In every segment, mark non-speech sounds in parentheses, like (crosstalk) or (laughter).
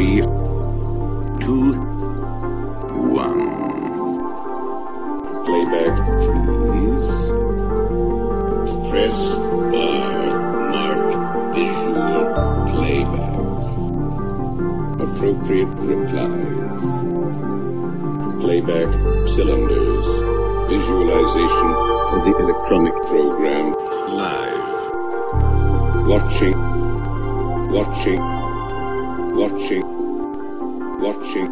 Three, two, one. Playback, please. Press bar, mark visual playback. Appropriate replies. Playback cylinders. Visualization of the electronic program live. Watching, watching, watching, watching,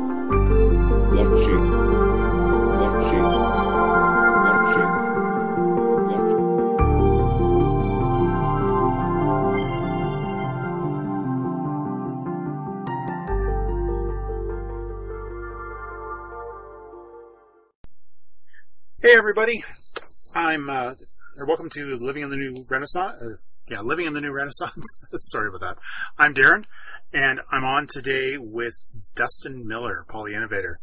watching, watching, watching. Hey everybody, I'm uh, or welcome to Living in the New Renaissance. Yeah, Living in the New Renaissance. (laughs) Sorry about that. I'm Darren, and I'm on today with Dustin Miller, Poly Innovator.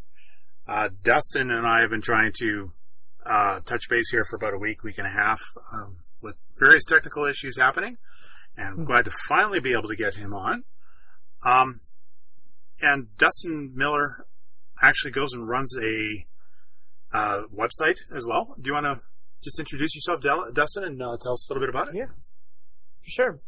Uh, Dustin and I have been trying to uh, touch base here for about a week, week and a half, um, with various technical issues happening, and I'm glad to finally be able to get him on. Um, and Dustin Miller actually goes and runs a uh, website as well. Do you want to just introduce yourself, Del- Dustin, and uh, tell us a little bit about it? Yeah, sure.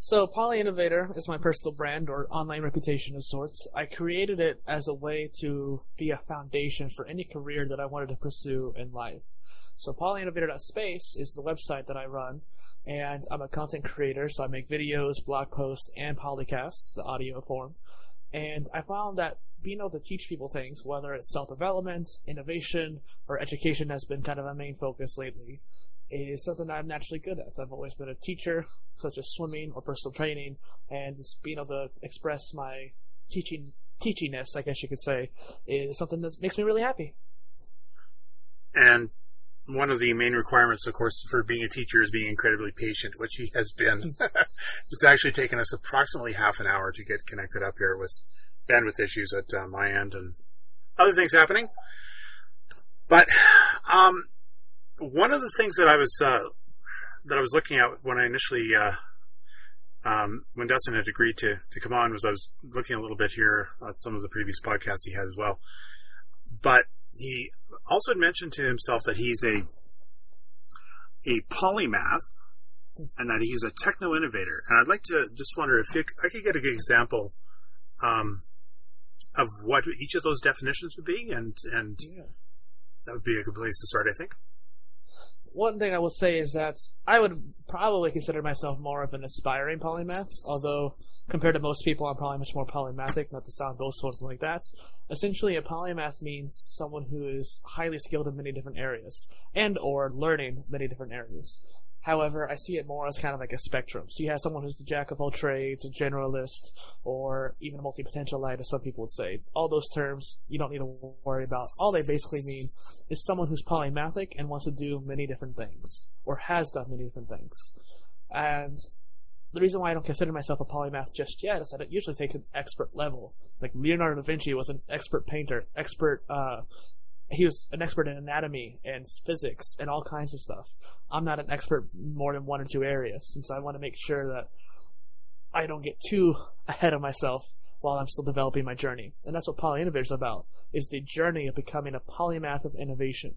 So, Poly Innovator is my personal brand or online reputation of sorts. I created it as a way to be a foundation for any career that I wanted to pursue in life. So, polyinnovator.space is the website that I run, and I'm a content creator, so I make videos, blog posts, and polycasts, the audio form. And I found that being able to teach people things, whether it's self development, innovation, or education, has been kind of a main focus lately. Is something I'm naturally good at. I've always been a teacher, such as swimming or personal training, and just being able to express my teaching teachiness, I guess you could say, is something that makes me really happy. And one of the main requirements, of course, for being a teacher is being incredibly patient, which he has been. (laughs) it's actually taken us approximately half an hour to get connected up here with bandwidth issues at uh, my end and other things happening. But um, one of the things that I was uh, that I was looking at when I initially uh, um, when Dustin had agreed to to come on was I was looking a little bit here at some of the previous podcasts he had as well. But he also had mentioned to himself that he's a a polymath and that he's a techno innovator. And I'd like to just wonder if you, I could get a good example um, of what each of those definitions would be, and and Yeah. that would be a good place to start, I think. One thing I will say is that I would probably consider myself more of an aspiring polymath, although compared to most people, I'm probably much more polymathic, not to sound boastful or something like that. Essentially, a polymath means someone who is highly skilled in many different areas, and or learning many different areas. However, I see it more as kind of like a spectrum. So you have someone who's the jack of all trades, a generalist, or even a multi-potentialite, as some people would say. All those terms you don't need to worry about. All they basically mean is someone who's polymathic and wants to do many different things, or has done many different things. And the reason why I don't consider myself a polymath just yet is that it usually takes an expert level. Like Leonardo da Vinci was an expert painter, expert, uh, he was an expert in anatomy and physics and all kinds of stuff. I'm not an expert in more than one or two areas, and so I want to make sure that I don't get too ahead of myself while I'm still developing my journey. And that's what Poly Innovator is about, is the journey of becoming a polymath of innovation.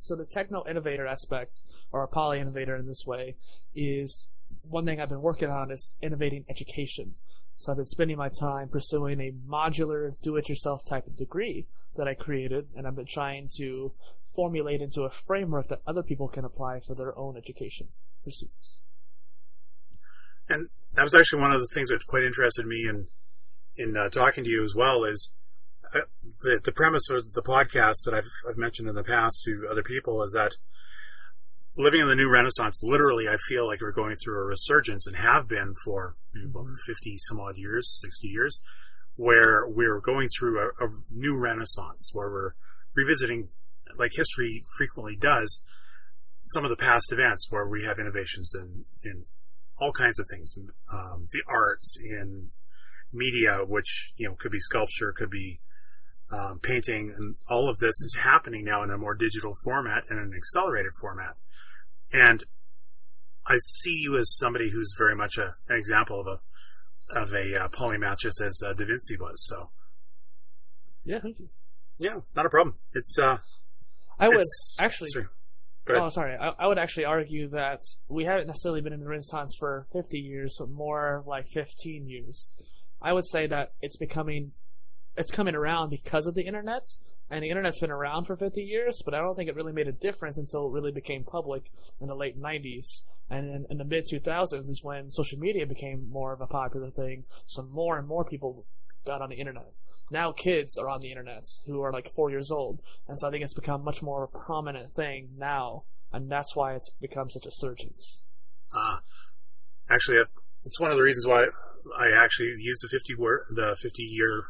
So the techno innovator aspect, or a poly innovator in this way, is one thing I've been working on is innovating education. So I've been spending my time pursuing a modular do-it-yourself type of degree that I created, and I've been trying to formulate into a framework that other people can apply for their own education pursuits. And that was actually one of the things that quite interested me in in uh, talking to you as well. Is uh, the the premise of the podcast that I've I've mentioned in the past to other people is that living in the new Renaissance. Literally, I feel like we're going through a resurgence and have been for about fifty some odd years, sixty years, where we're going through a, a new Renaissance where we're revisiting, like history frequently does, some of the past events where we have innovations in in all kinds of things, um, the arts, in media, which you know could be sculpture, could be um, painting, and all of this is happening now in a more digital format and an accelerated format. And I see you as somebody who's very much a, an example of a of a uh, polymath just as uh, Da Vinci was. So Yeah, thank you. yeah, not a problem. It's uh, I would it's- actually. sorry. Oh, sorry. I, I would actually argue that we haven't necessarily been in the Renaissance for 50 years, but more like 15 years. I would say that it's becoming, it's coming around because of the internet, and the internet's been around for 50 years, but I don't think it really made a difference until it really became public in the late 90s. And in, in the mid 2000s is when social media became more of a popular thing, so more and more people got on the internet. Now kids are on the internet who are like four years old, and so I think it's become much more of a prominent thing now, and that's why it's become such a surgence. Uh, actually, uh, it's one of the reasons why I actually use the 50 word, the 50 year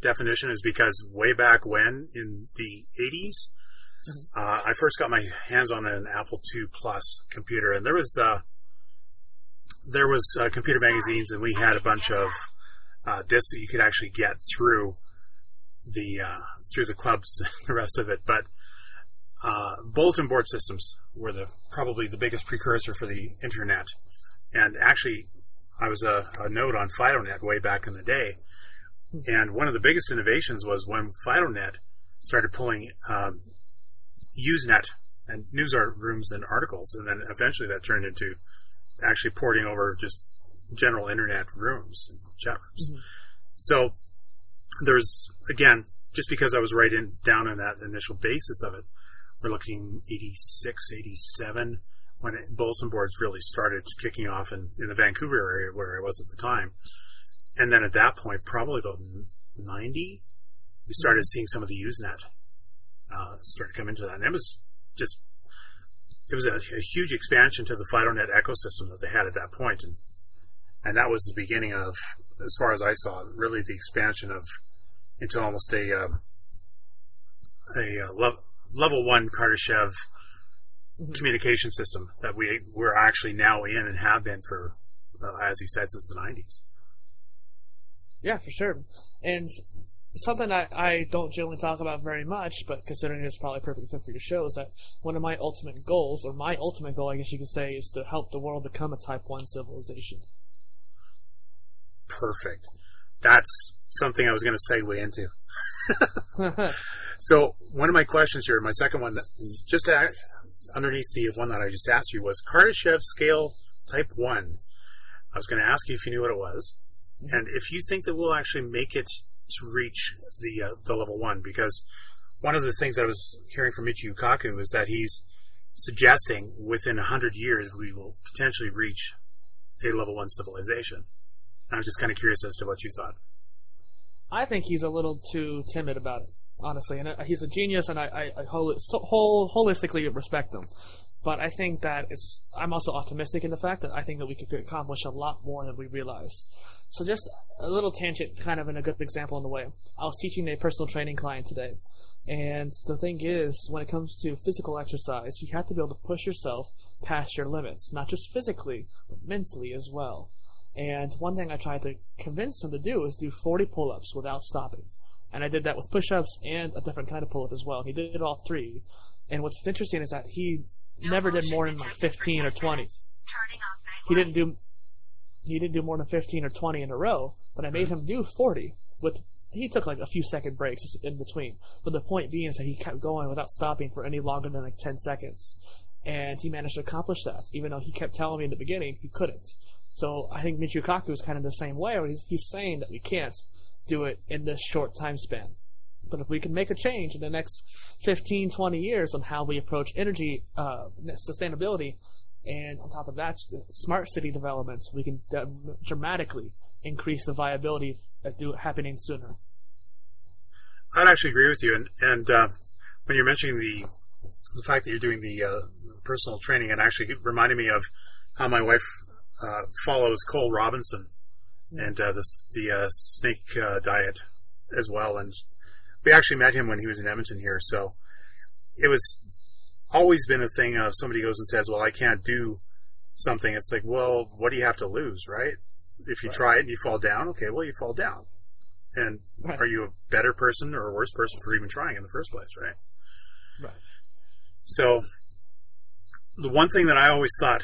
definition is because way back when in the 80s, uh, I first got my hands on an Apple II Plus computer, and there was uh, there was uh, computer magazines, and we had a bunch of uh, discs that you could actually get through the uh, through the clubs, (laughs) and the rest of it. But uh, bulletin board systems were the probably the biggest precursor for the internet. And actually, I was a, a node on FidoNet way back in the day. And one of the biggest innovations was when FidoNet started pulling um, Usenet and news art rooms and articles, and then eventually that turned into actually porting over just general internet rooms and chat rooms. So there's again, just because I was right in down in that initial basis of it, we're looking 86, 87 when it, bulletin boards really started kicking off in, in the Vancouver area where I was at the time. And then at that point, probably about 90, we started seeing some of the Usenet uh, start to come into that. And it was just, it was a, a huge expansion to the FidoNet ecosystem that they had at that point. And, and that was the beginning of, as far as I saw, really the expansion of into almost a, uh, a uh, level level one Kardashev communication system that we we're actually now in and have been for, uh, as he said, since the nineties. Yeah, for sure. And something I, I don't generally talk about very much, but considering it's probably a perfect fit for your show, is that one of my ultimate goals, or my ultimate goal, I guess you could say, is to help the world become a Type 1 civilization. Perfect. That's something I was going to segue into. (laughs) So one of my questions here, my second one, just a- underneath the one that I just asked you, was Kardashev scale type one. I was going to ask you if you knew what it was, and if you think that we'll actually make it to reach the uh, the level one, because one of the things I was hearing from Michio Kaku is that he's suggesting within hundred years we will potentially reach a level one civilization. I was just kind of curious as to what you thought. I think he's a little too timid about it, honestly. And uh, he's a genius, and I, I, I hol- holistically respect him. But I think that it's. I'm also optimistic in the fact that I think that we could accomplish a lot more than we realize. So just a little tangent, kind of in a good example in the way. I was teaching a personal training client today, and the thing is, when it comes to physical exercise, you have to be able to push yourself past your limits, not just physically, but mentally as well. And one thing I tried to convince him to do is do 40 pull-ups without stopping. And I did that with push-ups and a different kind of pull-up as well. He did all three. And what's interesting is that he never did more than like 15 or 20. He didn't do he didn't do more than 15 or 20 in a row, but I made him do 40 with he took like a few second breaks in between. But the point being is that he kept going without stopping for any longer than like 10 seconds. And he managed to accomplish that, even though he kept telling me in the beginning he couldn't. So I think Michio Kaku is kind of the same way, where he's, he's saying that we can't do it in this short time span. But if we can make a change in the next 15, 20 years on how we approach energy uh, sustainability, and on top of that, smart city developments, we can dramatically increase the viability of do happening sooner. I'd actually agree with you. And, and uh, when you're mentioning the the fact that you're doing the uh, personal training, it actually reminded me of how my wife uh, follows Cole Robinson and uh, the the uh, snake uh, diet as well. And we actually met him when he was in Edmonton here, so it was always been a thing of somebody goes and says, "Well, I can't do something." It's like, well, what do you have to lose, right? If you Right. try it and you fall down, okay, well, you fall down. And Right. are you a better person or a worse person for even trying in the first place, right? Right. So, the one thing that I always thought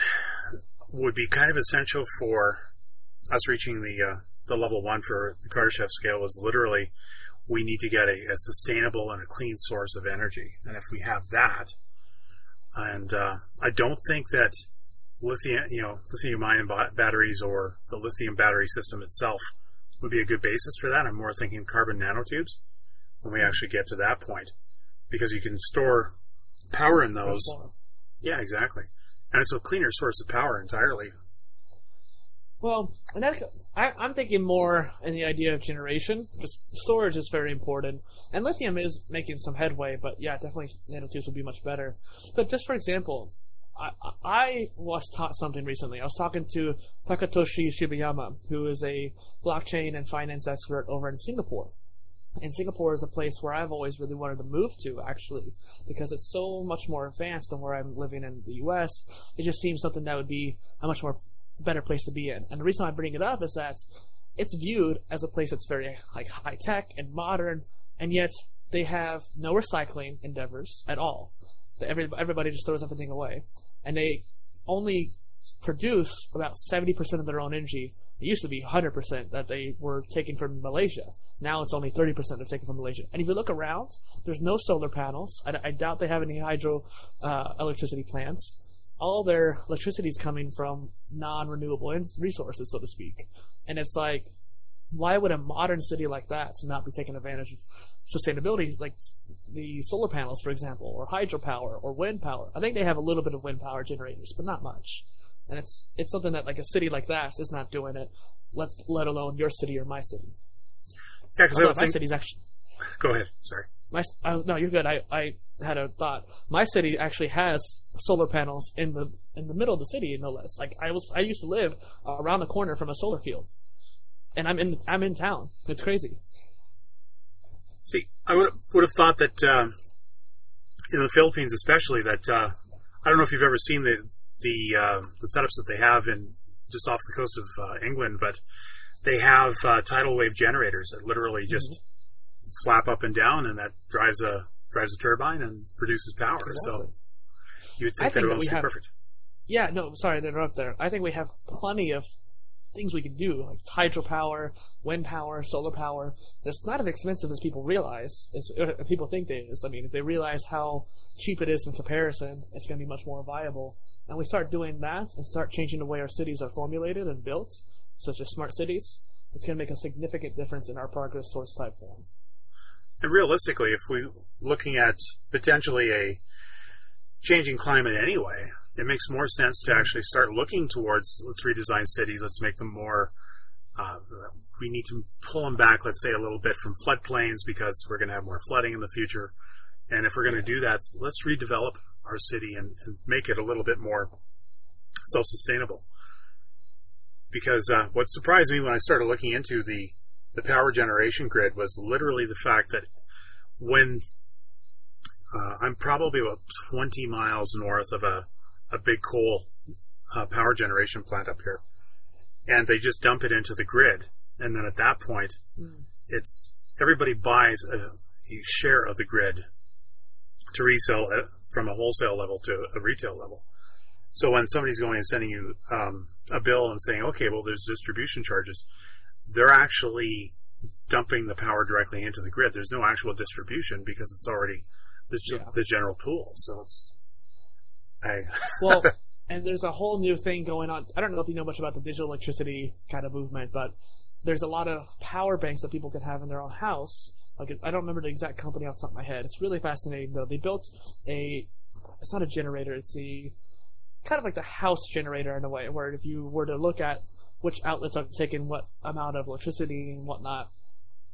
would be kind of essential for us reaching the uh, the level one for the Kardashev scale was literally we need to get a, a, sustainable and a clean source of energy, and if we have that, and uh, I don't think that lithium, you know, lithium-ion batteries or the lithium battery system itself would be a good basis for that. I'm more thinking carbon nanotubes when we actually get to that point, because you can store power in those. Yeah, exactly, and it's a cleaner source of power entirely. Well, and that's, I, I'm thinking more in the idea of generation. Just storage is very important, and lithium is making some headway. But yeah, definitely nanotubes would be much better. But just for example, I, I was taught something recently. I was talking to Takatoshi Shibayama, who is a blockchain and finance expert over in Singapore. And Singapore is a place where I've always really wanted to move to, actually, because it's so much more advanced than where I'm living in the U.S. It just seems something that would be a much more better place to be in. And the reason I bring it up is that it's viewed as a place that's very like high tech and modern, and yet they have no recycling endeavors at all. Every, everybody just throws everything away and they only produce about 70% of their own energy. It used to be 100% that they were taking from Malaysia. Now it's only 30% they're taking from Malaysia. And if you look around, there's no solar panels. I, I doubt they have any hydro uh, electricity plants. All their electricity is coming from non-renewable resources, so to speak. And it's like, why would a modern city like that not be taking advantage of sustainability, like the solar panels, for example, or hydropower or wind power? I think they have a little bit of wind power generators, but not much. And it's it's something that like a city like that is not doing it. Let's let alone your city or my city. Yeah, because my think... city's actually. Go ahead. Sorry. My uh, no, you're good. I, I had a thought. My city actually has solar panels in the in the middle of the city, no less. Like I was, I used to live uh, around the corner from a solar field and I'm in I'm in town. It's crazy. See, I would would have thought that uh, in the Philippines, especially, that uh, I don't know if you've ever seen the the uh, the setups that they have in just off the coast of uh, England, but they have uh, tidal wave generators that literally just mm-hmm. Flap up and down, and that drives a drives a turbine and produces power. Exactly. So you would think, think that it would be perfect. Yeah, no, sorry to interrupt there. I think we have plenty of things we can do, like hydropower, wind power, solar power. It's not as expensive as people realize. As uh, people think it is. I mean, if they realize how cheap it is in comparison, it's going to be much more viable. And we start doing that and start changing the way our cities are formulated and built, such as smart cities. It's going to make a significant difference in our progress towards type one. And realistically, if we're looking at potentially a changing climate anyway, it makes more sense to actually start looking towards let's redesign cities, let's make them more. Uh, we need to pull them back, let's say, a little bit from floodplains because we're going to have more flooding in the future. And if we're going to do that, let's redevelop our city and, and make it a little bit more self sustainable. Because uh, what surprised me when I started looking into the, the power generation grid was literally the fact that when uh, I'm probably about 20 miles north of a a big coal uh, power generation plant up here, and they just dump it into the grid, and then at that point, mm. it's everybody buys a, a, share of the grid to resell it from a wholesale level to a retail level. So when somebody's going and sending you um, a bill and saying, "Okay, well, there's distribution charges," they're actually dumping the power directly into the grid. There's no actual distribution because it's already the, yeah. the general pool. So it's Hey. (laughs) well, and there's a whole new thing going on. I don't know if you know much about the digital electricity kind of movement, but there's a lot of power banks that people can have in their own house. Like I don't remember the exact company off the top of my head. It's really fascinating though. They built a it's not a generator, it's a kind of like the house generator in a way, where if you were to look at which outlets are taking what amount of electricity and whatnot,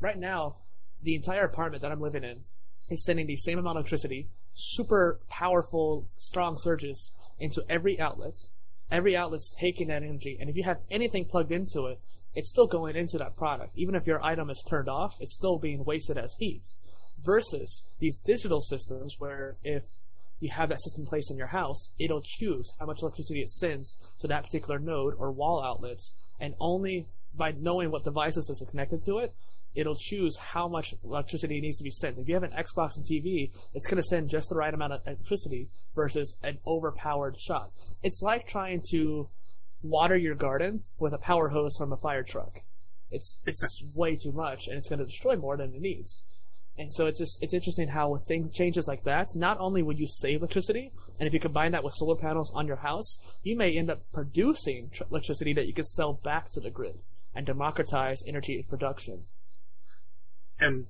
right now, the entire apartment that I'm living in is sending the same amount of electricity super powerful, strong surges into every outlet. Every outlet's taking that energy, and if you have anything plugged into it, it's still going into that product. Even if your item is turned off, it's still being wasted as heat. Versus these digital systems where if you have that system placed in your house, it'll choose how much electricity it sends to that particular node or wall outlets, and only by knowing what devices is connected to it, it'll choose how much electricity needs to be sent. If you have an Xbox and TV, it's going to send just the right amount of electricity versus an overpowered shot. It's like trying to water your garden with a power hose from a fire truck. It's it's (laughs) way too much, and it's going to destroy more than it needs. And so it's just it's interesting how with things changes like that, not only will you save electricity, and if you combine that with solar panels on your house, you may end up producing tr- electricity that you can sell back to the grid and democratize energy production. And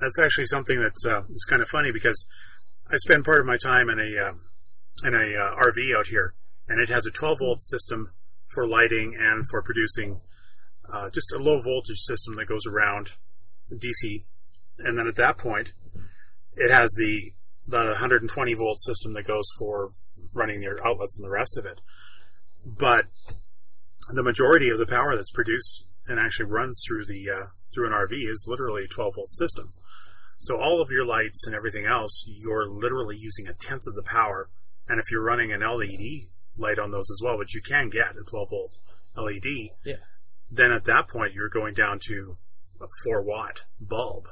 that's actually something that's uh, it's kind of funny because I spend part of my time in a uh, in a uh, RV out here, and it has a 12 volt system for lighting and for producing uh, just a low voltage system that goes around DC, and then at that point, it has the the 120 volt system that goes for running your outlets and the rest of it. But the majority of the power that's produced and actually runs through the uh, through an RV is literally a 12 volt system. So all of your lights and everything else, you're literally using a tenth of the power. And if you're running an LED light on those as well, which you can get a 12 volt LED, Yeah. then at that point you're going down to a 4 watt bulb.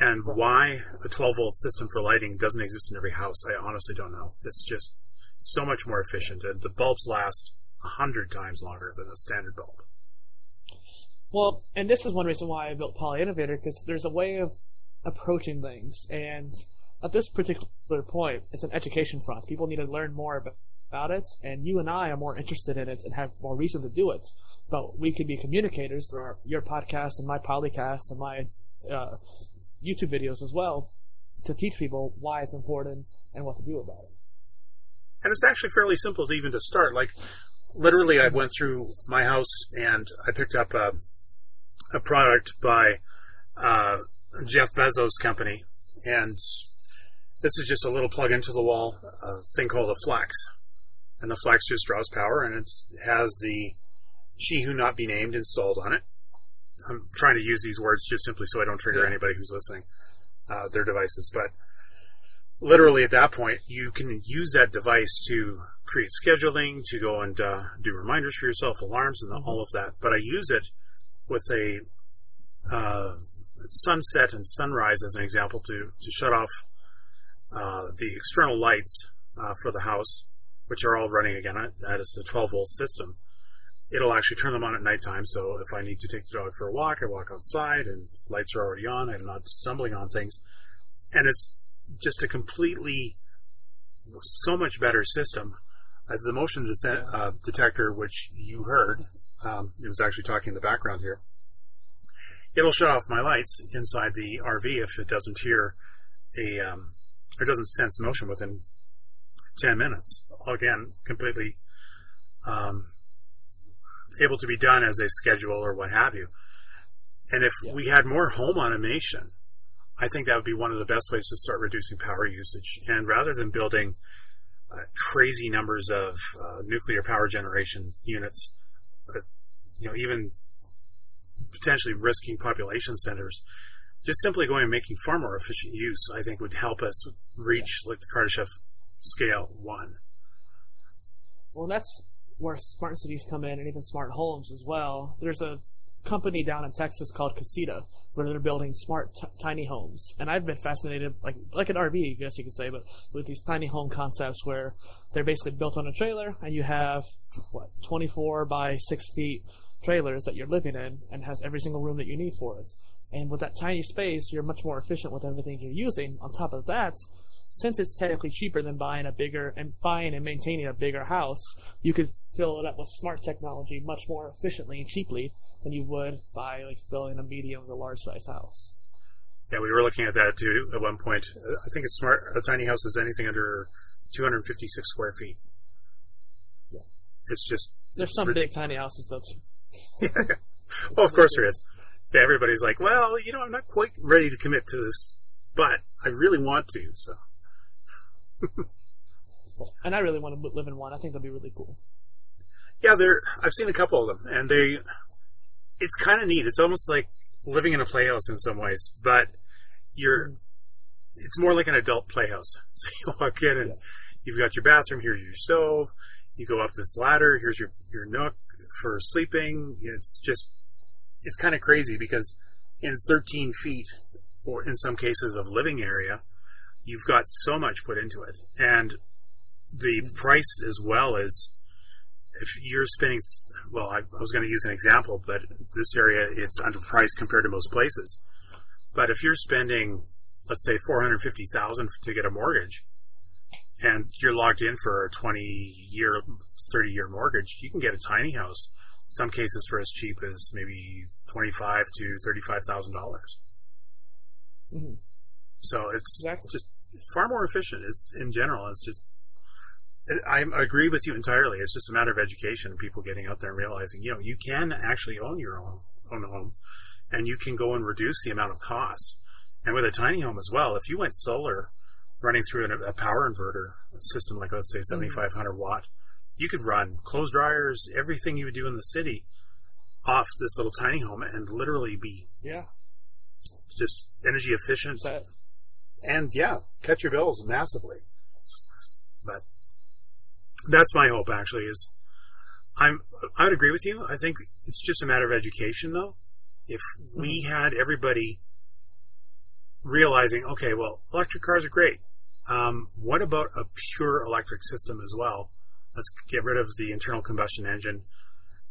And why a 12 volt system for lighting doesn't exist in every house, I honestly don't know. It's just so much more efficient, and the bulbs last a hundred times longer than a standard bulb. Well, and this is one reason why I built Poly Innovator because there's a way of approaching things, and at this particular point, it's an education front. People need to learn more about, it, and you and I are more interested in it and have more reason to do it. But we could be communicators through our, your podcast and my Polycast and my uh, YouTube videos as well to teach people why it's important and what to do about it. And it's actually fairly simple to even to start. Like, literally, I went through my house and I picked up a, a product by uh, Jeff Bezos' company, and this is just a little plug into the wall uh, thing called a Flex, and the Flex just draws power, and it has the "She Who Not Be Named" installed on it. I'm trying to use these words just simply so I don't trigger Yeah. anybody who's listening uh, their devices, but literally at that point, you can use that device to create scheduling, to go and uh, do reminders for yourself, alarms, and all of that. But I use it with a uh, sunset and sunrise as an example to to shut off uh, the external lights uh, for the house, which are all running again. That is a 12 volt system. It'll actually turn them on at nighttime. So if I need to take the dog for a walk, I walk outside and lights are already on. I'm not stumbling on things, and it's just a completely so much better system. As the motion uh, detector, which you heard, um, it was actually talking in the background here. It'll shut off my lights inside the RV if it doesn't hear a, um, or doesn't sense motion within 10 minutes. Again, completely um, able to be done as a schedule or what have you. And if Yeah. we had more home automation, I think that would be one of the best ways to start reducing power usage. And rather than building uh, crazy numbers of uh, nuclear power generation units, uh, you know, even potentially risking population centers, just simply going and making far more efficient use, I think would help us reach like the Kardashev scale one. Well, that's where smart cities come in, and even smart homes as well. There's a company down in Texas called Kasita, where they're building smart t- tiny homes, and I've been fascinated, like like an RV, I guess you could say, but with these tiny home concepts where they're basically built on a trailer, and you have what 24 by six feet trailers that you're living in, and has every single room that you need for it. And with that tiny space, you're much more efficient with everything you're using. On top of that, since it's technically cheaper than buying a bigger and buying and maintaining a bigger house, you could fill it up with smart technology much more efficiently and cheaply than you would by like building a medium or large size house. Yeah, we were looking at that too at one point. Uh, I think it's smart. A tiny house is anything under 256 square feet. Yeah. It's just There's it's some rid- big tiny houses though. (laughs) too. well, of course there is. Yeah, everybody's like, well, you know, I'm not quite ready to commit to this, but I really want to. So (laughs) And I really want to live in one. I think that'd be really cool. Yeah, there. I've seen a couple of them, and they. It's kind of neat. It's almost like living in a playhouse in some ways, but you're. It's more like an adult playhouse. (laughs) So you walk in and Yeah. you've got your bathroom. Here's your stove. You go up this ladder. Here's your your nook for sleeping. It's just. It's kind of crazy because in 13 feet, or in some cases of living area, you've got so much put into it, and the price as well is if you're spending, well, I, I was going to use an example, but this area it's underpriced compared to most places. But if you're spending, let's say, four hundred fifty thousand to get a mortgage, and you're locked in for a twenty year, thirty year mortgage, you can get a tiny house. In some cases, for as cheap as maybe twenty five to thirty five thousand dollars. Mhm. So it's Exactly. just far more efficient. It's in general. It's just. I agree with you entirely. It's just a matter of education and people getting out there and realizing, you know, you can actually own your own own home, and you can go and reduce the amount of costs. And with a tiny home as well, if you went solar, running through an, a power inverter system like let's say mm-hmm. five hundred watt, you could run clothes dryers, everything you would do in the city, off this little tiny home, and literally be Yeah. just energy efficient That, and yeah, cut your bills massively. But that's my hope. Actually, is I'm I would agree with you. I think it's just a matter of education, though. If we had everybody realizing, okay, well, electric cars are great. Um, what about a pure electric system as well? Let's get rid of the internal combustion engine.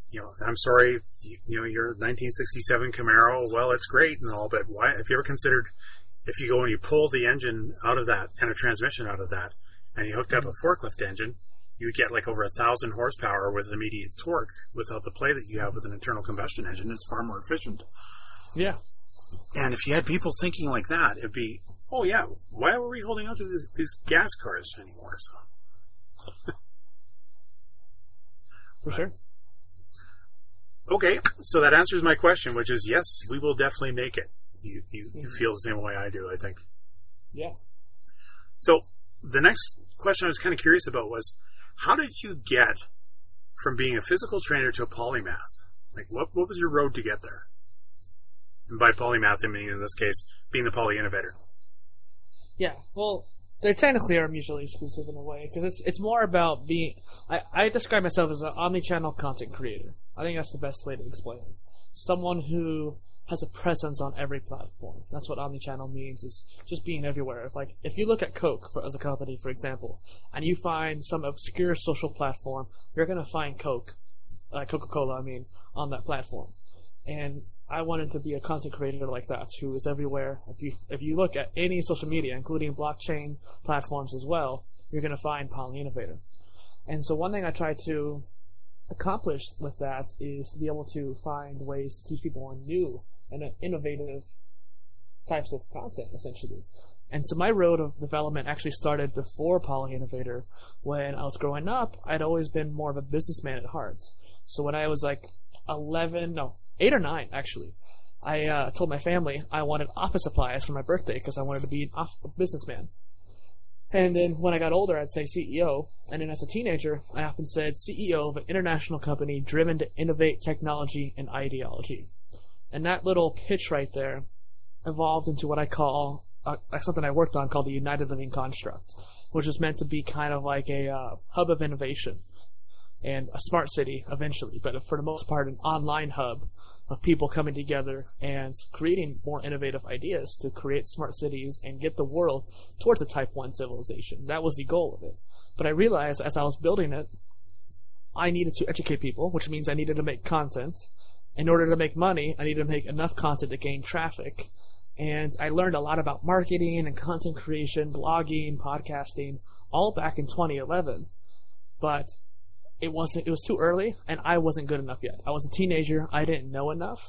You know, I'm sorry, you, you know, your 1967 Camaro. Well, it's great and all, but why? Have you ever considered if you go and you pull the engine out of that and a transmission out of that, and you hooked up a forklift engine, you get like over a thousand horsepower with immediate torque without the play that you have with an internal combustion engine. It's far more efficient. yeah. And if you had people thinking like that, it'd be, oh yeah, why are we holding on to this, these gas cars anymore? So, (laughs) For sure. okay, so that answers my question, which is yes, we will definitely make it. You, you, you feel the same way I do, I think. Yeah. So the next question I was kind of curious about was, how did you get from being a physical trainer to a polymath? Like, what what was your road to get there? And by polymath, I mean in this case being the poly innovator. Yeah, well, they technically are mutually exclusive in a way because it's it's more about being. I, I describe myself as an omni-channel content creator. I think that's the best way to explain it. Someone who has a presence on every platform. That's what omni-channel means is just being everywhere. If like if you look at Coke for, as a company, for example, and you find some obscure social platform, you're gonna find Coke, uh, Coca-Cola, I mean, on that platform. And I wanted to be a content creator like that, who is everywhere. If you if you look at any social media, including blockchain platforms as well, you're to find Poly Innovator. And so one thing I try to accomplish with that is to be able to find ways to teach people on new and uh, innovative types of content, essentially. And so my road of development actually started before Poly Innovator. When I was growing up, I'd always been more of a businessman at heart. So when I was like 11, no, 8 or 9 actually, I uh, told my family I wanted office supplies for my birthday because I wanted to be an off- a businessman. And then when I got older, I'd say CEO. And then as a teenager, I often said CEO of an international company driven to innovate technology and ideology. And that little pitch right there evolved into what I call uh, something I worked on called the United Living Construct, which is meant to be kind of like a uh, hub of innovation and a smart city eventually, but for the most part, an online hub of people coming together and creating more innovative ideas to create smart cities and get the world towards a type 1 civilization. That was the goal of it. But I realized as I was building it, I needed to educate people, which means I needed to make content. In order to make money, I needed to make enough content to gain traffic. And I learned a lot about marketing and content creation, blogging, podcasting, all back in 2011. But it wasn't it was too early and I wasn't good enough yet. I was a teenager, I didn't know enough.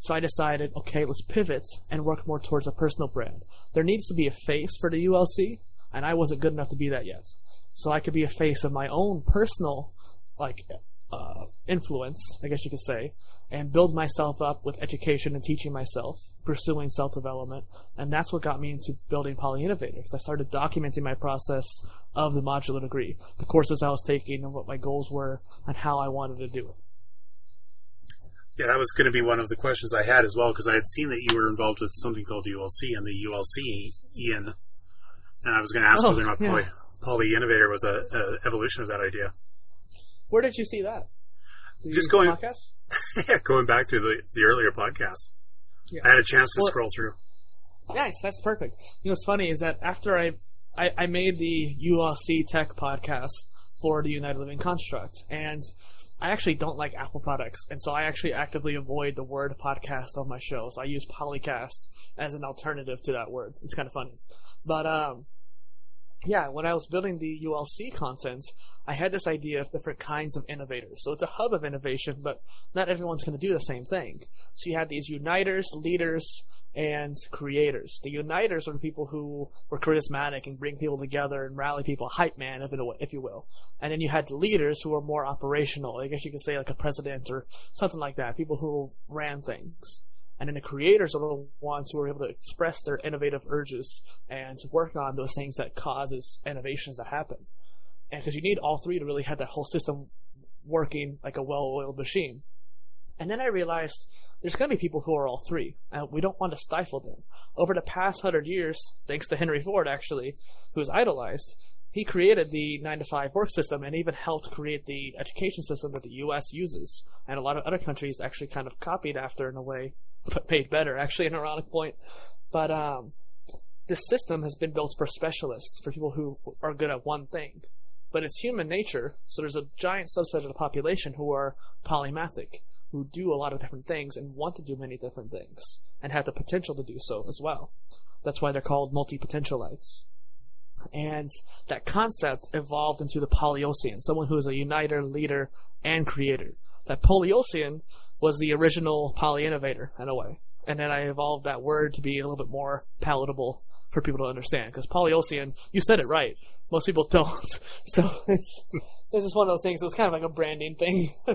So I decided, okay, let's pivot and work more towards a personal brand. There needs to be a face for the ULC, and I wasn't good enough to be that yet. So I could be a face of my own personal like uh, influence, I guess you could say, and build myself up with education and teaching myself, pursuing self development, and that's what got me into building Poly Innovator. Because I started documenting my process of the modular degree, the courses I was taking, and what my goals were, and how I wanted to do it. Yeah, that was going to be one of the questions I had as well because I had seen that you were involved with something called ULC and the ULC Ian, and I was going to ask Oh, whether or not yeah. Poly, Poly Innovator was a, a evolution of that idea. Where did you see that? Did Just going- (laughs) yeah, going back to the, the earlier podcast, Yeah. I had a chance to Well- scroll through. Nice, that's perfect. You know what's funny is that after I, I, I made the ULC Tech podcast for the United Living construct. And I actually don't like Apple products, and so I actually actively avoid the word podcast on my shows. So I use Polycast as an alternative to that word. It's kind of funny, but um, yeah, when I was building the ULC content, I had this idea of different kinds of innovators. So it's a hub of innovation, but not everyone's going to do the same thing. So you had these uniters, leaders, and creators. The uniters are the people who were charismatic and bring people together and rally people, hype man, if, if you will. And then you had the leaders who were more operational. I guess you could say like a president or something like that. People who ran things. And then the creators are the ones who are able to express their innovative urges and to work on those things that causes innovations to happen. And because you need all three to really have that whole system working like a well-oiled machine. And then I realized there's going to be people who are all three, and we don't want to stifle them. Over the past hundred years, thanks to Henry Ford, actually, who was idolized, he created the 9 to 5 work system and even helped create the education system that the US uses. And a lot of other countries actually kind of copied after in a way paid better, actually, an ironic point. But um, this system has been built for specialists, for people who are good at one thing. But it's human nature, so there's a giant subset of the population who are polymathic, who do a lot of different things and want to do many different things, and have the potential to do so as well. That's why they're called multi-potentialites. And that concept evolved into the Polyosian, someone who is a uniter, leader, and creator. That Polyosian was the original poly innovator in a way. And then I evolved that word to be a little bit more palatable for people to understand. Because Polyosian, you said it right. Most people (laughs) don't. So it's, it's just one of those things. It was kind of like a branding thing. (laughs)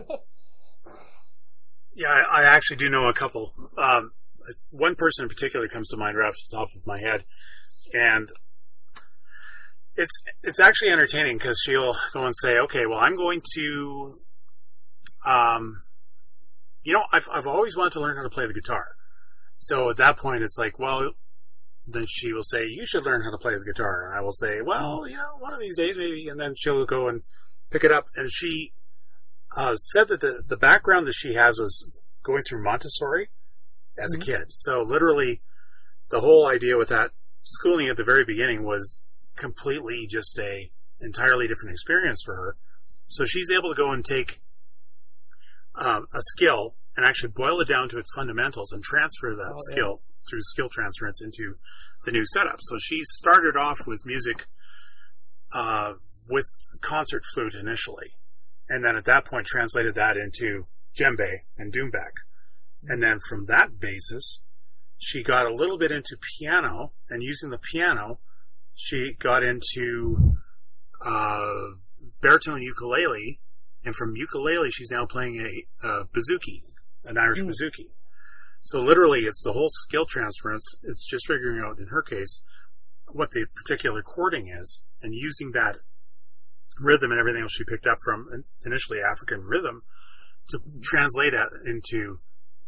yeah, I, I, actually do know a couple. Um, one person in particular comes to mind right off the top of my head. And it's it's actually entertaining because she'll go and say, "Okay, well, I'm going to um, you know, I've, I've always wanted to learn how to play the guitar. So at that point, it's like, well, then she will say, you should learn how to play the guitar. And I will say, well, you know, one of these days maybe. And then she'll go and pick it up. And she uh, said that the, the background that she has was going through Montessori as mm-hmm. a kid. So literally, the whole idea with that schooling at the very beginning was completely just a entirely different experience for her. So she's able to go and take um, a skill and actually boil it down to its fundamentals and transfer that oh, skill yeah. through skill transference into the new setup. So she started off with music uh, with concert flute initially, and then at that point translated that into djembe and doumbek, and then from that basis, she got a little bit into piano, and using the piano, she got into uh, baritone ukulele and from ukulele, she's now playing a, a bouzouki, an Irish mm. bouzouki. So literally, it's the whole skill transference. It's just figuring out, in her case, what the particular chording is, and using that rhythm and everything else she picked up from initially African rhythm to translate it into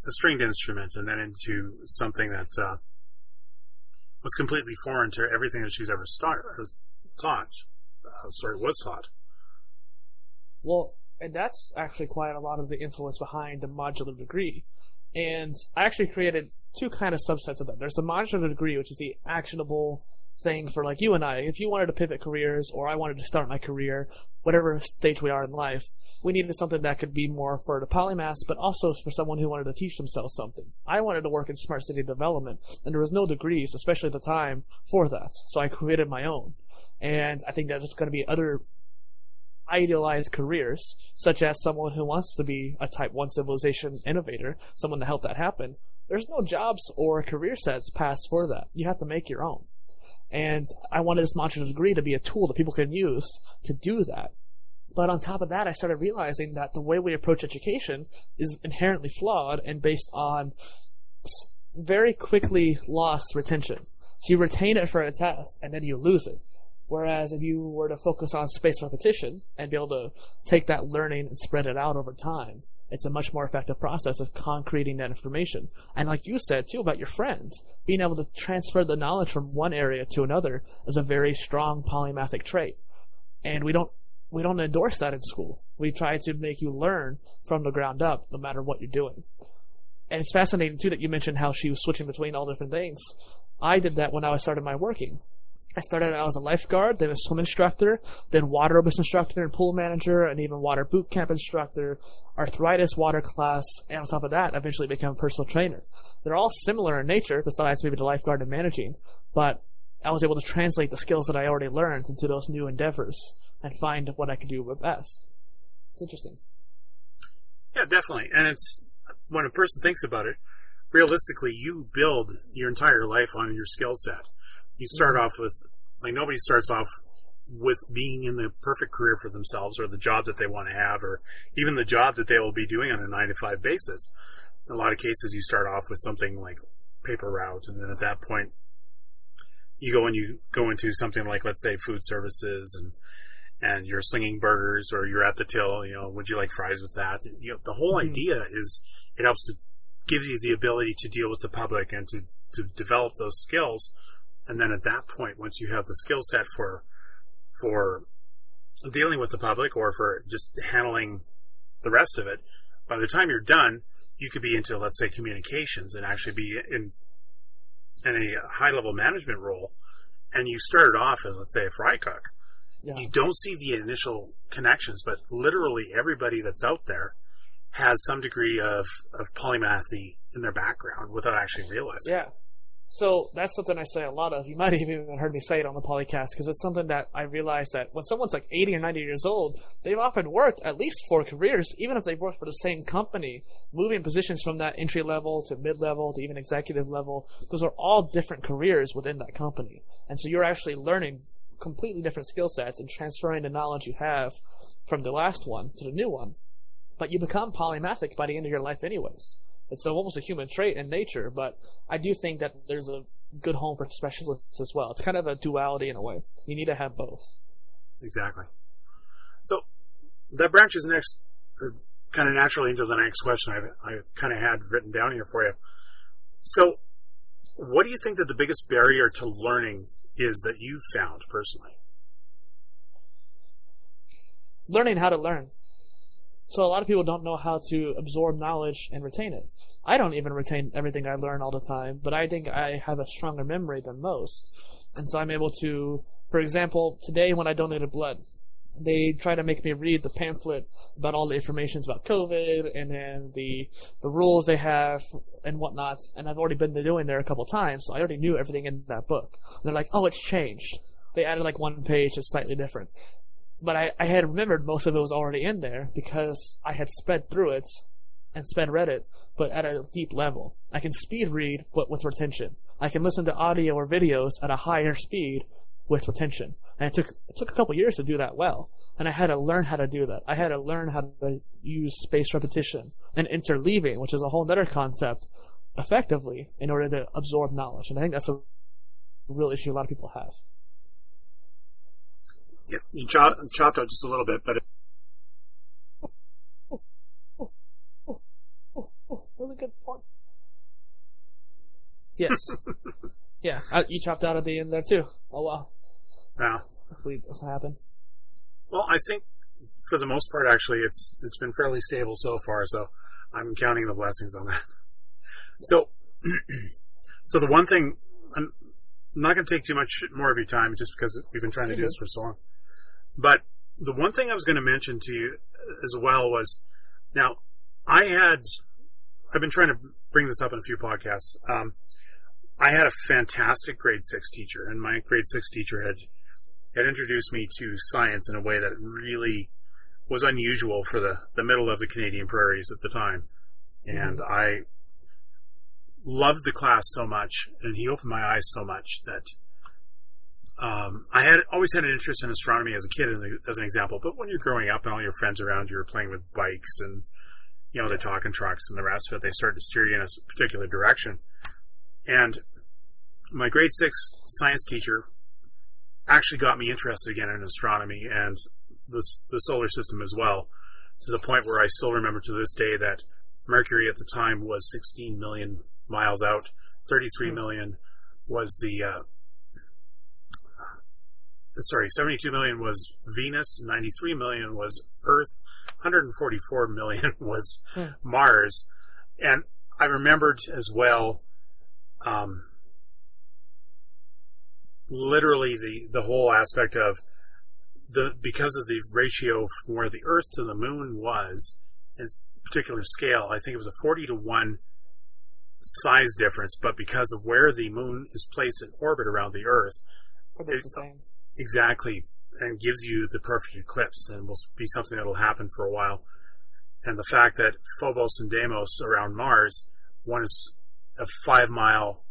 a stringed instrument and then into something that uh, was completely foreign to everything that she's ever start, taught. Uh, sorry, was taught. Well, and that's actually quite a lot of the influence behind the modular degree. And I actually created two kind of subsets of them. There's the modular degree, which is the actionable thing for like you and I. If you wanted to pivot careers or I wanted to start my career, whatever stage we are in life, we needed something that could be more for the polymaths, but also for someone who wanted to teach themselves something. I wanted to work in smart city development, and there was no degrees, especially at the time, for that. So I created my own. And I think there's going to be other idealized careers, such as someone who wants to be a Type 1 civilization innovator, someone to help that happen, there's no jobs or career sets passed for that. You have to make your own. And I wanted this modular degree to be a tool that people can use to do that. But on top of that, I started realizing that the way we approach education is inherently flawed and based on very quickly lost retention. So you retain it for a test and then you lose it. Whereas if you were to focus on spaced repetition and be able to take that learning and spread it out over time, it's a much more effective process of concreting that information. And like you said too about your friends, being able to transfer the knowledge from one area to another is a very strong polymathic trait. And we don't we don't endorse that in school. We try to make you learn from the ground up, no matter what you're doing. And it's fascinating too that you mentioned how she was switching between all different things. I did that when I started my working. I started out as a lifeguard, then a swim instructor, then water aerobics instructor and pool manager, and even water boot camp instructor, arthritis water class, and on top of that, eventually became a personal trainer. They're all similar in nature, besides maybe the lifeguard and managing, but I was able to translate the skills that I already learned into those new endeavors and find what I could do best. It's interesting. Yeah, definitely. And it's when a person thinks about it, realistically, you build your entire life on your skill set. You start off with, like, nobody starts off with being in the perfect career for themselves or the job that they want to have or even the job that they will be doing on a nine to five basis. In a lot of cases, you start off with something like paper route, and then at that point, you go and you go into something like, let's say, food services and and you're slinging burgers or you're at the till, you know, would you like fries with that? You know, the whole Mhm. idea is it helps to give you the ability to deal with the public and to, to develop those skills. And then at that point, once you have the skill set for, for dealing with the public or for just handling the rest of it, by the time you're done, you could be into, let's say, communications and actually be in, in a high level management role. And you started off as, let's say, a fry cook Yeah. you don't see the initial connections, but literally everybody that's out there has some degree of, of polymathy in their background without actually realizing. Yeah. So that's something I say a lot of. You might (laughs) have even heard me say it on the podcast because it's something that I realize that when someone's like 80 or 90 years old, they've often worked at least four careers, even if they've worked for the same company, moving positions from that entry level to mid level to even executive level. Those are all different careers within that company. And so you're actually learning completely different skill sets and transferring the knowledge you have from the last one to the new one. But you become polymathic by the end of your life anyways. It's almost a human trait in nature, but I do think that there's a good home for specialists as well. It's kind of a duality in a way. You need to have both. Exactly. So that branches next, uh, kind of naturally into the next question I, I kind of had written down here for you. So, what do you think that the biggest barrier to learning is that you've found personally? Learning how to learn. So a lot of people don't know how to absorb knowledge and retain it. I don't even retain everything I learn all the time, but I think I have a stronger memory than most. And so I'm able to, for example, today when I donated blood, they try to make me read the pamphlet about all the informations about COVID and then the the rules they have and whatnot. And I've already been doing there a couple times, so I already knew everything in that book. And they're like, "Oh, it's changed." They added like one page that's slightly different, but I, I had remembered most of it was already in there because I had sped through it and sped read it, but at a deep level. I can speed read, but with retention. I can listen to audio or videos at a higher speed with retention. And it took it took a couple years to do that well. And I had to learn how to do that. I had to learn how to use spaced repetition and interleaving, which is a whole other concept, effectively in order to absorb knowledge. And I think that's a real issue a lot of people have. Yeah, you chop, chopped out just a little bit, but Oh, that was a good point. Yes. (laughs) yeah, I, you chopped out at the end there too. Oh wow. uh, Hopefully it doesn't happen. Well, I think for the most part, actually, it's it's been fairly stable so far. So I'm counting the blessings on that. (laughs) So, (clears throat) so the one thing I'm not going to take too much more of your time, just because we've been trying to do this for so long. But the one thing I was going to mention to you as well was, now I had I've been trying to bring this up in a few podcasts. Um, I had a fantastic grade six teacher, and my grade six teacher had had introduced me to science in a way that really was unusual for the, the middle of the Canadian prairies at the time. And I loved the class so much, and he opened my eyes so much that um, I had always had an interest in astronomy as a kid, as, a, as an example. But when you're growing up and all your friends around you are playing with bikes and you know the talking trucks and the rest of it, they start to steer you in a particular direction. And my grade six science teacher actually got me interested again in astronomy and the, the solar system as well, to the point where I still remember to this day that Mercury at the time was 16 million miles out, 33 million was the, uh, sorry, 72 million was Venus, 93 million was Earth, 144 million (laughs) was Hmm. Mars. And I remembered as well, um, literally the the whole aspect of the because of the ratio from where the Earth to the Moon was, its particular scale. I think it was a forty to one size difference, but because of where the Moon is placed in orbit around the Earth, it's the same. exactly, and gives you the perfect eclipse, and will be something that will happen for a while. And the fact that Phobos and Deimos around Mars, one is a five mile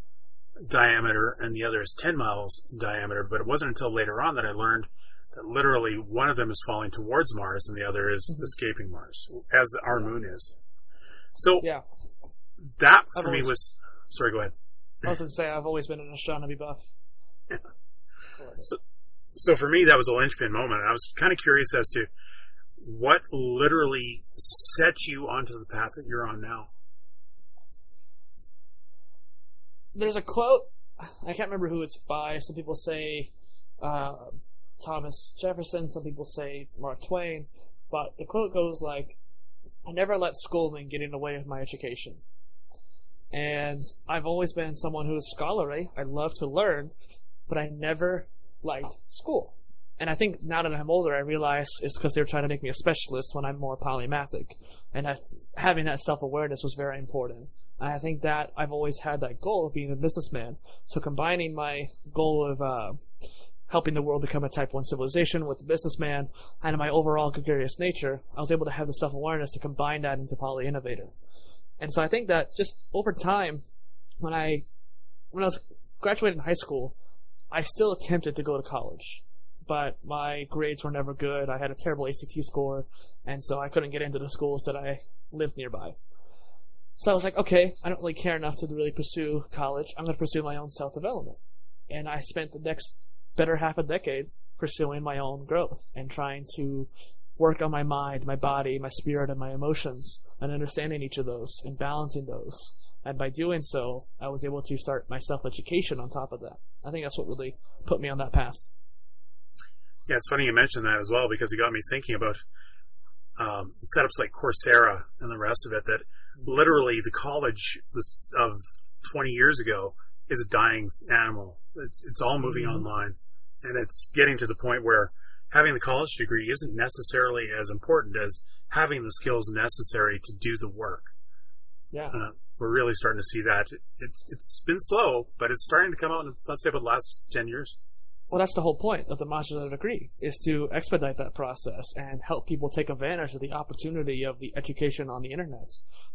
diameter and the other is 10 miles in diameter, but it wasn't until later on that I learned that literally one of them is falling towards Mars and the other is mm-hmm. escaping Mars, as our moon is. So Yeah. that I've for me always- was, sorry, go ahead. I was going to say, I've always been an astronomy buff. (laughs) so for me that was a linchpin moment i was kind of curious as to what literally set you onto the path that you're on now There's a quote, I can't remember who it's by. Some people say uh, Thomas Jefferson, some people say Mark Twain, but the quote goes like, I never let schooling get in the way of my education. And I've always been someone who is scholarly. I love to learn, but I never liked school. And I think now that I'm older, I realize it's because they're trying to make me a specialist when I'm more polymathic. And that, having that self awareness was very important. I think that I've always had that goal of being a businessman. So combining my goal of uh, helping the world become a type 1 civilization with the businessman and my overall gregarious nature, I was able to have the self awareness to combine that into Poly Innovator. And so I think that just over time, when I when I was graduating high school, I still attempted to go to college, but my grades were never good. I had a terrible ACT score, and so I couldn't get into the schools that I lived nearby. So I was like, okay, I don't really care enough to really pursue college. I'm going to pursue my own self development. And I spent the next better half a decade pursuing my own growth and trying to work on my mind, my body, my spirit, and my emotions, and understanding each of those and balancing those. And by doing so, I was able to start my self education on top of that. I think that's what really put me on that path. yeah it's funny you mentioned that as well because it got me thinking about um, setups like coursera and the rest of it that literally the college of 20 years ago is a dying animal it's, it's all moving Mhm. online and it's getting to the point where having the college degree isn't necessarily as important as having the skills necessary to do the work Yeah. uh, we're really starting to see that. It's it's been slow, but it's starting to come out in let's say about the last ten years. Well, that's the whole point of the modular degree is to expedite that process and help people take advantage of the opportunity of the education on the internet.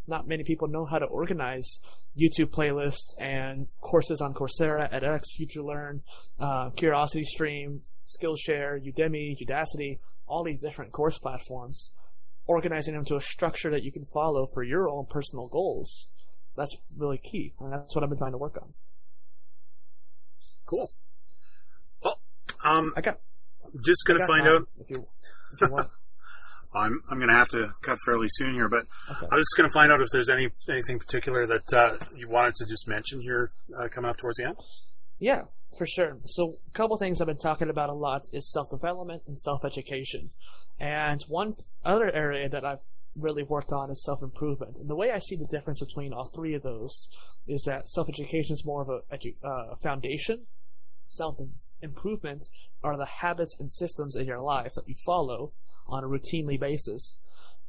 Not many people know how to organize YouTube playlists and courses on Coursera, edX, FutureLearn, uh, Curiosity Stream, Skillshare, Udemy, Udacity, all these different course platforms. Organizing them to a structure that you can follow for your own personal goals. That's really key, and that's what I've been trying to work on. Cool. Well, um, I got. just gonna got find out. if you, if you want. (laughs) I'm I'm gonna have to cut fairly soon here, but Okay. I was just gonna find out if there's any anything particular that uh, you wanted to just mention here uh, coming up towards the end. Yeah, for sure. So, a couple things I've been talking about a lot is self development and self education. And one other area that I've really worked on is self improvement. And the way I see the difference between all three of those is that self education is more of a edu- uh, foundation, self improvement are the habits and systems in your life that you follow on a routinely basis.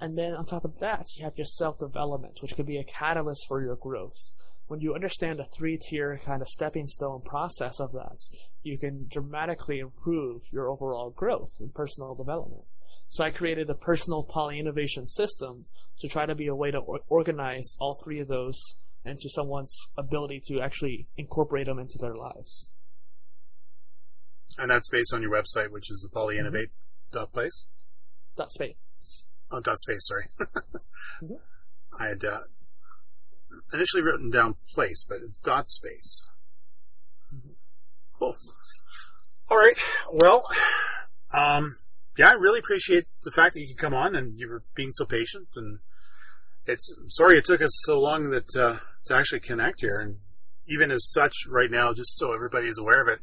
And then on top of that, you have your self development, which could be a catalyst for your growth when you understand a three tier kind of stepping stone process of that, you can dramatically improve your overall growth and personal development. So I created a personal poly innovation system to try to be a way to or- organize all three of those into someone's ability to actually incorporate them into their lives. And that's based on your website, which is the polyinnovate dot place. Dot space. Oh, dot space. Sorry, (laughs) Mhm. I had uh, initially written down place, but it's dot space. Cool. All right. Well, um, yeah, I really appreciate the fact that you could come on and you were being so patient. And it's sorry it took us so long that uh, to actually connect here. And even as such, right now, just so everybody is aware of it,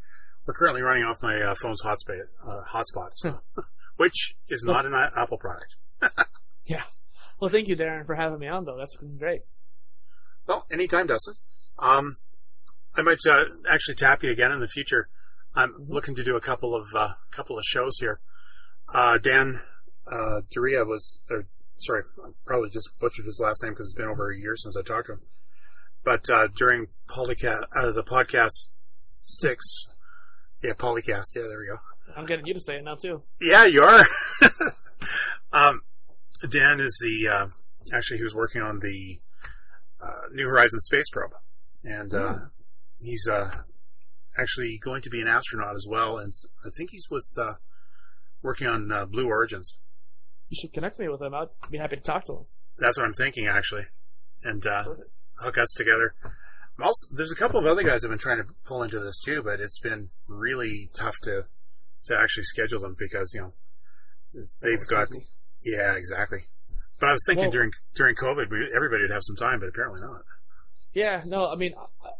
we're currently running off my uh, phone's hotspot, uh, hotspot, so, (laughs) which is not an Apple product. (laughs) Yeah. Well, thank you, Darren, for having me on, though. That's been great. Well, anytime, Dustin. Um, I might uh, actually tap you again in the future. I'm looking to do a couple of uh, couple of shows here. Uh, Dan uh, Duria was, or, sorry, I probably just butchered his last name because it's been over a year since I talked to him. But uh, during polycast, uh, the podcast six, yeah, polycast, yeah, there we go. I'm getting you to say it now too. Yeah, you are. (laughs) um, Dan is the uh, actually he was working on the uh, New Horizons space probe, and uh, Hmm. he's uh, actually going to be an astronaut as well. And I think he's with uh, working on uh, Blue Origins. You should connect me with him. I'd be happy to talk to him. That's what I'm thinking actually, and uh, hook us together. I'm also, there's a couple of other guys I've been trying to pull into this too, but it's been really tough to to actually schedule them because you know they've got busy. yeah exactly. But I was thinking Well- during during COVID, we, everybody would have some time, but apparently not. Yeah, no, I mean,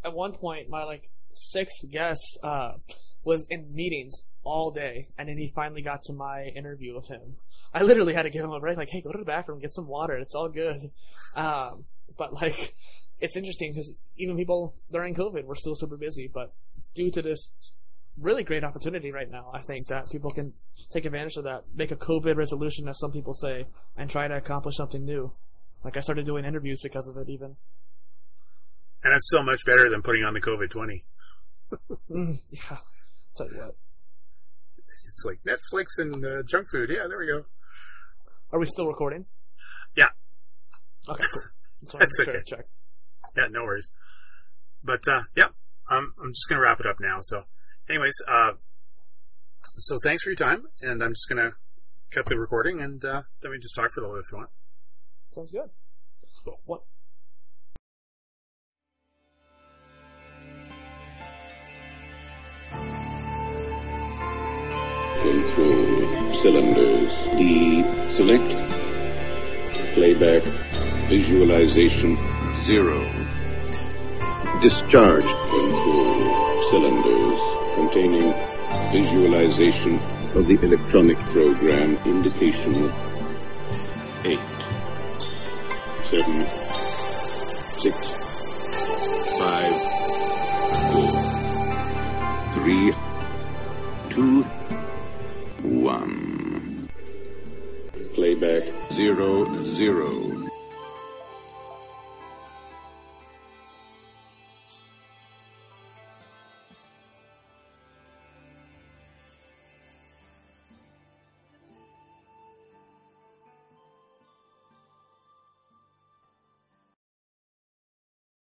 at one point, my like sixth guest uh, was in meetings all day, and then he finally got to my interview with him. I literally had to give him a break, like, "Hey, go to the bathroom, get some water. It's all good." Um, but like, it's interesting because even people during COVID were still super busy, but due to this really great opportunity right now, I think that people can take advantage of that, make a COVID resolution, as some people say, and try to accomplish something new. Like I started doing interviews because of it, even. And it's so much better than putting on the COVID twenty. Mm, (laughs) yeah. Tell you what. It's like Netflix and uh, junk food. Yeah, there we go. Are we still recording? Yeah. Okay, cool. Just (laughs) That's sure okay. checked. Yeah, no worries. But uh, yeah, I'm I'm just gonna wrap it up now. So, anyways, uh, so thanks for your time, and I'm just gonna cut the recording, and uh, then we just talk for a little bit if you want. Sounds good. Cool. What? Control cylinders. D. Select. Playback. Visualization. Zero. Discharge. Control cylinders containing visualization of the electronic program indication. Eight. Seven. Six. Five. Four. Three. Two. One. Playback zero zero.